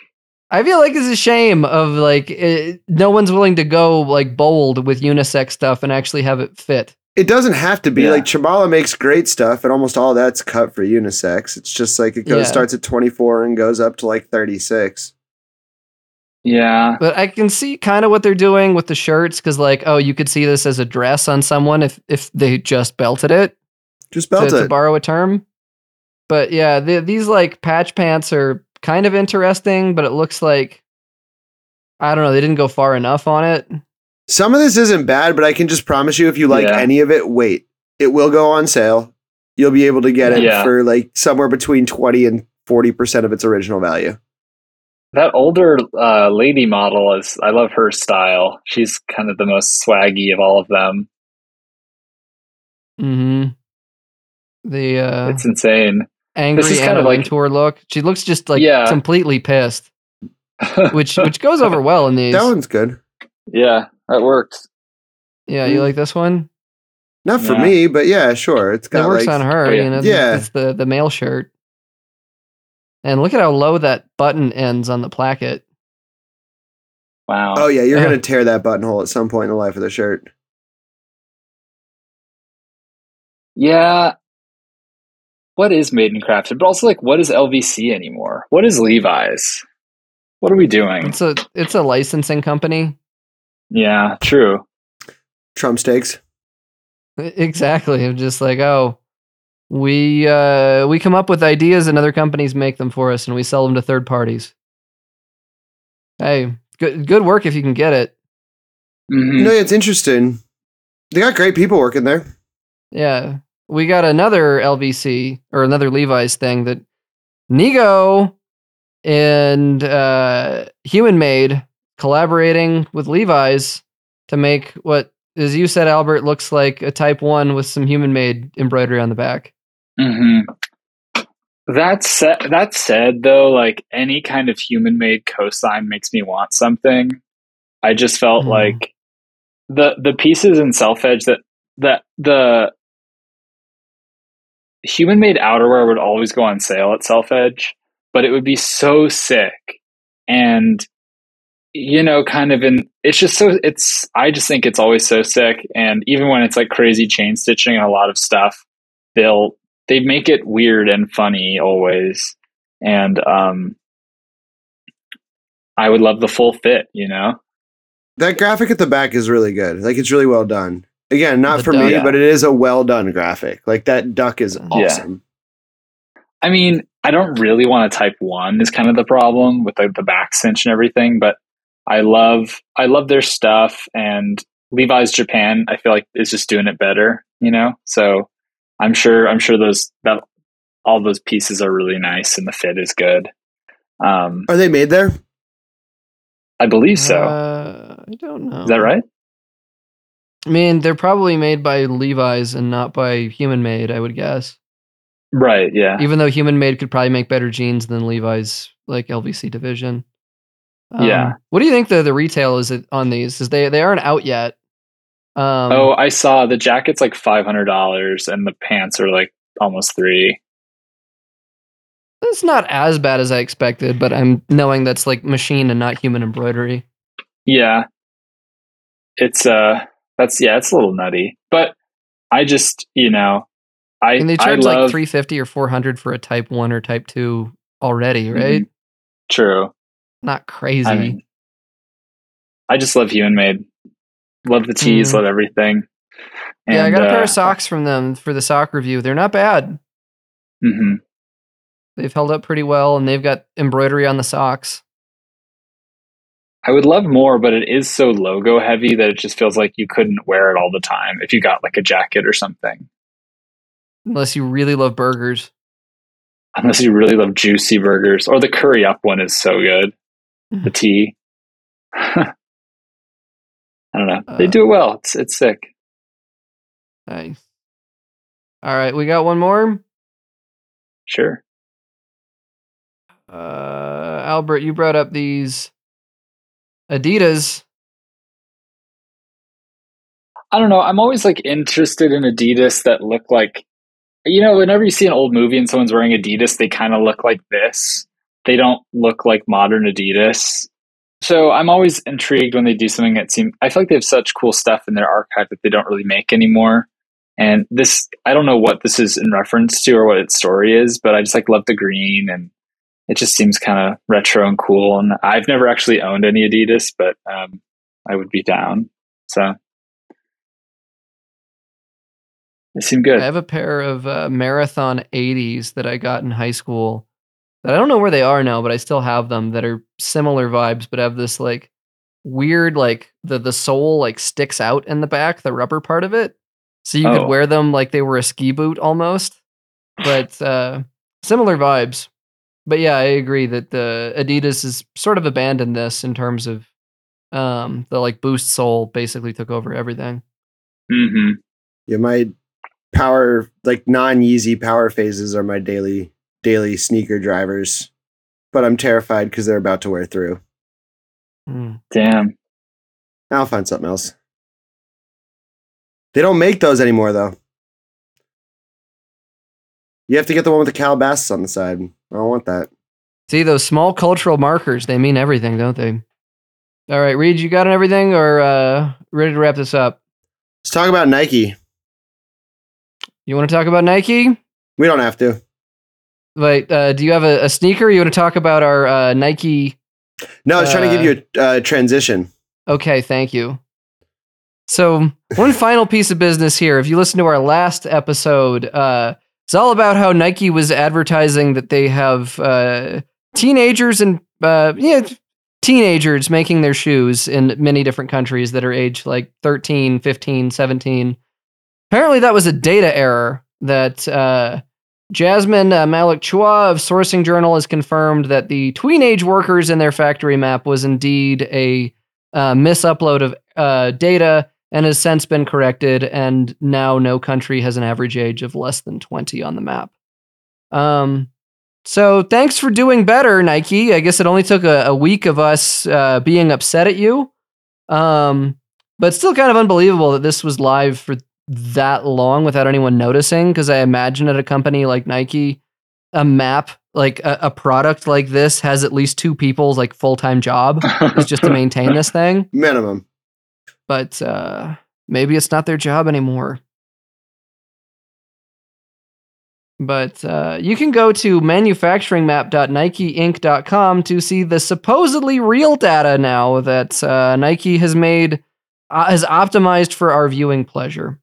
I feel like it's a shame of like it, no one's willing to go like bold with unisex stuff and actually have it fit. It doesn't have to be Yeah. like Chimala makes great stuff, and almost all that's cut for unisex. It's just like it goes Yeah. starts at twenty four and goes up to like thirty six. Yeah. But I can see kind of what they're doing with the shirts because like oh you could see this as a dress on someone if if they just belted it Just to, belt to it. borrow a term. But yeah, the, these like patch pants are kind of interesting, but it looks like I don't know they didn't go far enough on it. Some of this isn't bad, but I can just promise you, if you like Yeah. any of it, wait. It will go on sale. You'll be able to get it Yeah. for like somewhere between twenty and forty percent of its original value. That older uh, lady model is, I love her style. She's kind of the most swaggy of all of them. hmm The uh, It's insane. angry is kind of like- Wintour look. She looks just like Yeah. completely pissed, (laughs) which which goes over well in these. That one's good. yeah, that works. yeah, you Mm. like this one? Not for Yeah. me, but yeah, sure. It's It got works like on her. Oh, yeah. You know, Yeah. it's the the male shirt. And look at how low that button ends on the placket. Wow. Oh yeah, you're Yeah. gonna tear that buttonhole at some point in the life of the shirt. Yeah. What is made and crafted? But also, like, what is LVC anymore? What is Levi's? What are we doing? It's a it's a licensing company. Yeah, true. Trump steaks. Exactly. I'm just like, oh, we uh we come up with ideas and other companies make them for us and we sell them to third parties. Hey, good good work if you can get it. Mhm. No, it's interesting. They got great people working there. Yeah. We got another LVC or another Levi's thing that Nigo and uh Human Made collaborating with Levi's to make what as you said, Albert, looks like a type one with some human made embroidery on the back. Hmm That said, that said, though, like any kind of human-made cosign makes me want something. I just felt Mhm. like the the pieces in Self Edge that that the human-made outerwear would always go on sale at Self Edge, but it would be so sick, and you know, kind of in it's just so it's. I just think it's always so sick, and even when it's like crazy chain stitching and a lot of stuff, they'll they make it weird and funny always and um i would love the full fit you know That graphic at the back is really good. Like it's really well done. Again, not The for duck. me, Yeah. but it is a well done graphic. Like that duck is Yeah. awesome. i mean i don't really want to type one is kind of the problem with the, the back cinch and everything but i love i love their stuff and levi's japan i feel like is just doing it better you know so i'm sure i'm sure those that all those pieces are really nice and the fit is good um Are they made there? i believe so Uh, I don't know. is that right I mean, they're probably made by Levi's and not by Human Made, I would guess. right yeah Even though Human Made could probably make better jeans than Levi's like LVC division. Um, Yeah. What do you think the the retail is on these? Is they they aren't out yet. Um, oh, I saw the jacket's like five hundred dollars, and the pants are like almost three. it's not as bad as I expected, but I'm knowing that's like machine and not human embroidery. Yeah, it's uh, that's yeah, it's a little nutty, but I just you know, I And they charge love like three fifty or four hundred for a Type One or Type Two already, right? Mhm. true. Not crazy. I mean, I just love human made. Love the tees, Mm. love everything. yeah, I got a pair uh, of socks from them for the sock review. They're not bad. mhm. They've held up pretty well, and they've got embroidery on the socks. I would love more, but it is so logo heavy that it just feels like you couldn't wear it all the time if you got like a jacket or something. Unless you really love burgers. Unless you really love juicy burgers, or the curry up one is so good. The tea. (laughs) I don't know. They Uh, do it well. It's it's sick. Nice. All right, we got one more. Sure. Uh, Albert, you brought up these Adidas. I don't know. I'm always like interested in Adidas that look like, you know, whenever you see an old movie and someone's wearing Adidas, they kind of look like this. they don't look like modern Adidas. So I'm always intrigued when they do something that seems. I feel like they have such cool stuff in their archive that they don't really make anymore. And this, I don't know what this is in reference to or what its story is, but I just like love the green and it just seems kind of retro and cool. And I've never actually owned any Adidas, but um, I would be down. So they seem good. I have a pair of uh, Marathon 80s that I got in high school that I don't know where they are now, but I still have them that are similar vibes, but have this like weird, like the, the sole like sticks out in the back, the rubber part of it. So you Oh. could wear them like they were a ski boot almost, but (laughs) uh, similar vibes. But yeah, I agree that the Adidas has sort of abandoned this in terms of um, the like boost sole basically took over everything. hmm Yeah, my power like non Yeezy Powerphases are my daily daily sneaker drivers, but I'm terrified because they're about to wear through. Hmm. Damn. I'll find something else. They don't make those anymore though. You have to get the one with the Calabasas on the side. I don't want that. See those small cultural markers, they mean everything, don't they? All right, Reed, you got everything or uh ready to wrap this up? Let's talk about Nike. You want to talk about Nike? We don't have to. Wait, uh, do you have a, a sneaker? You want to talk about our uh, Nike? No, I was trying to give Uh, you a uh, transition. Okay, thank you. So, one final piece of business here. If you listen to our last episode, uh, it's all about how Nike was advertising that they have uh, teenagers and uh, yeah, teenagers making their shoes in many different countries that are aged like 13, 15, 17. Apparently, that was a data error that uh, Jasmine uh, Malik Chua of Sourcing Journal has confirmed that the tweenage workers in their factory map was indeed a uh, misupload of uh, data and has since been corrected. And now no country has an average age of less than 20 on the map. Um, so thanks for doing better, Nike. I guess it only took a, a week of us uh, being upset at you. Um, but still kind of unbelievable that this was live for that long without anyone noticing. Because I imagine at a company like Nike, a map, like a, a product like this, has at least two people's like full time job is (laughs) just to maintain this thing. Minimum. But uh, maybe it's not their job anymore. But uh, you can go to manufacturingmap.nikeinc.com to see the supposedly real data now that uh, Nike has made, uh, has optimized for our viewing pleasure.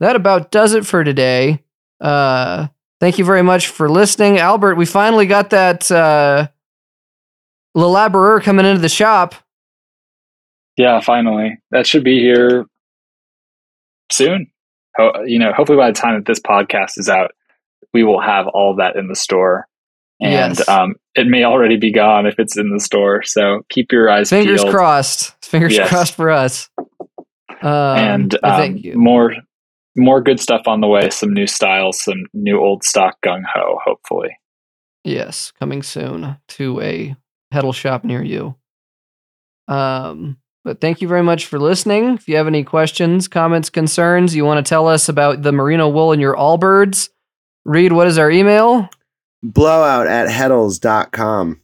That about does it for today. Uh, thank you very much for listening. Albert, we finally got that uh, Le coming into the shop. Yeah, finally. That should be here soon. Ho- you know, hopefully by the time that this podcast is out, we will have all that in the store. And Yes. um, it may already be gone if it's in the store. So keep your eyes Fingers peeled. crossed. Fingers Yes. crossed for us. Um, and um, thank you. more more good stuff on the way. Some new styles, some new old stock gung ho. Hopefully, Yes, coming soon to a pedal shop near you. Um, but thank you very much for listening. If you have any questions, comments, concerns, you want to tell us about the merino wool in your Allbirds, Reed, what is our email? Blowout at heddels.com.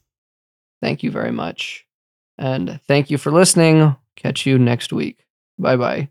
Thank you very much. And thank you for listening. Catch you next week. Bye bye.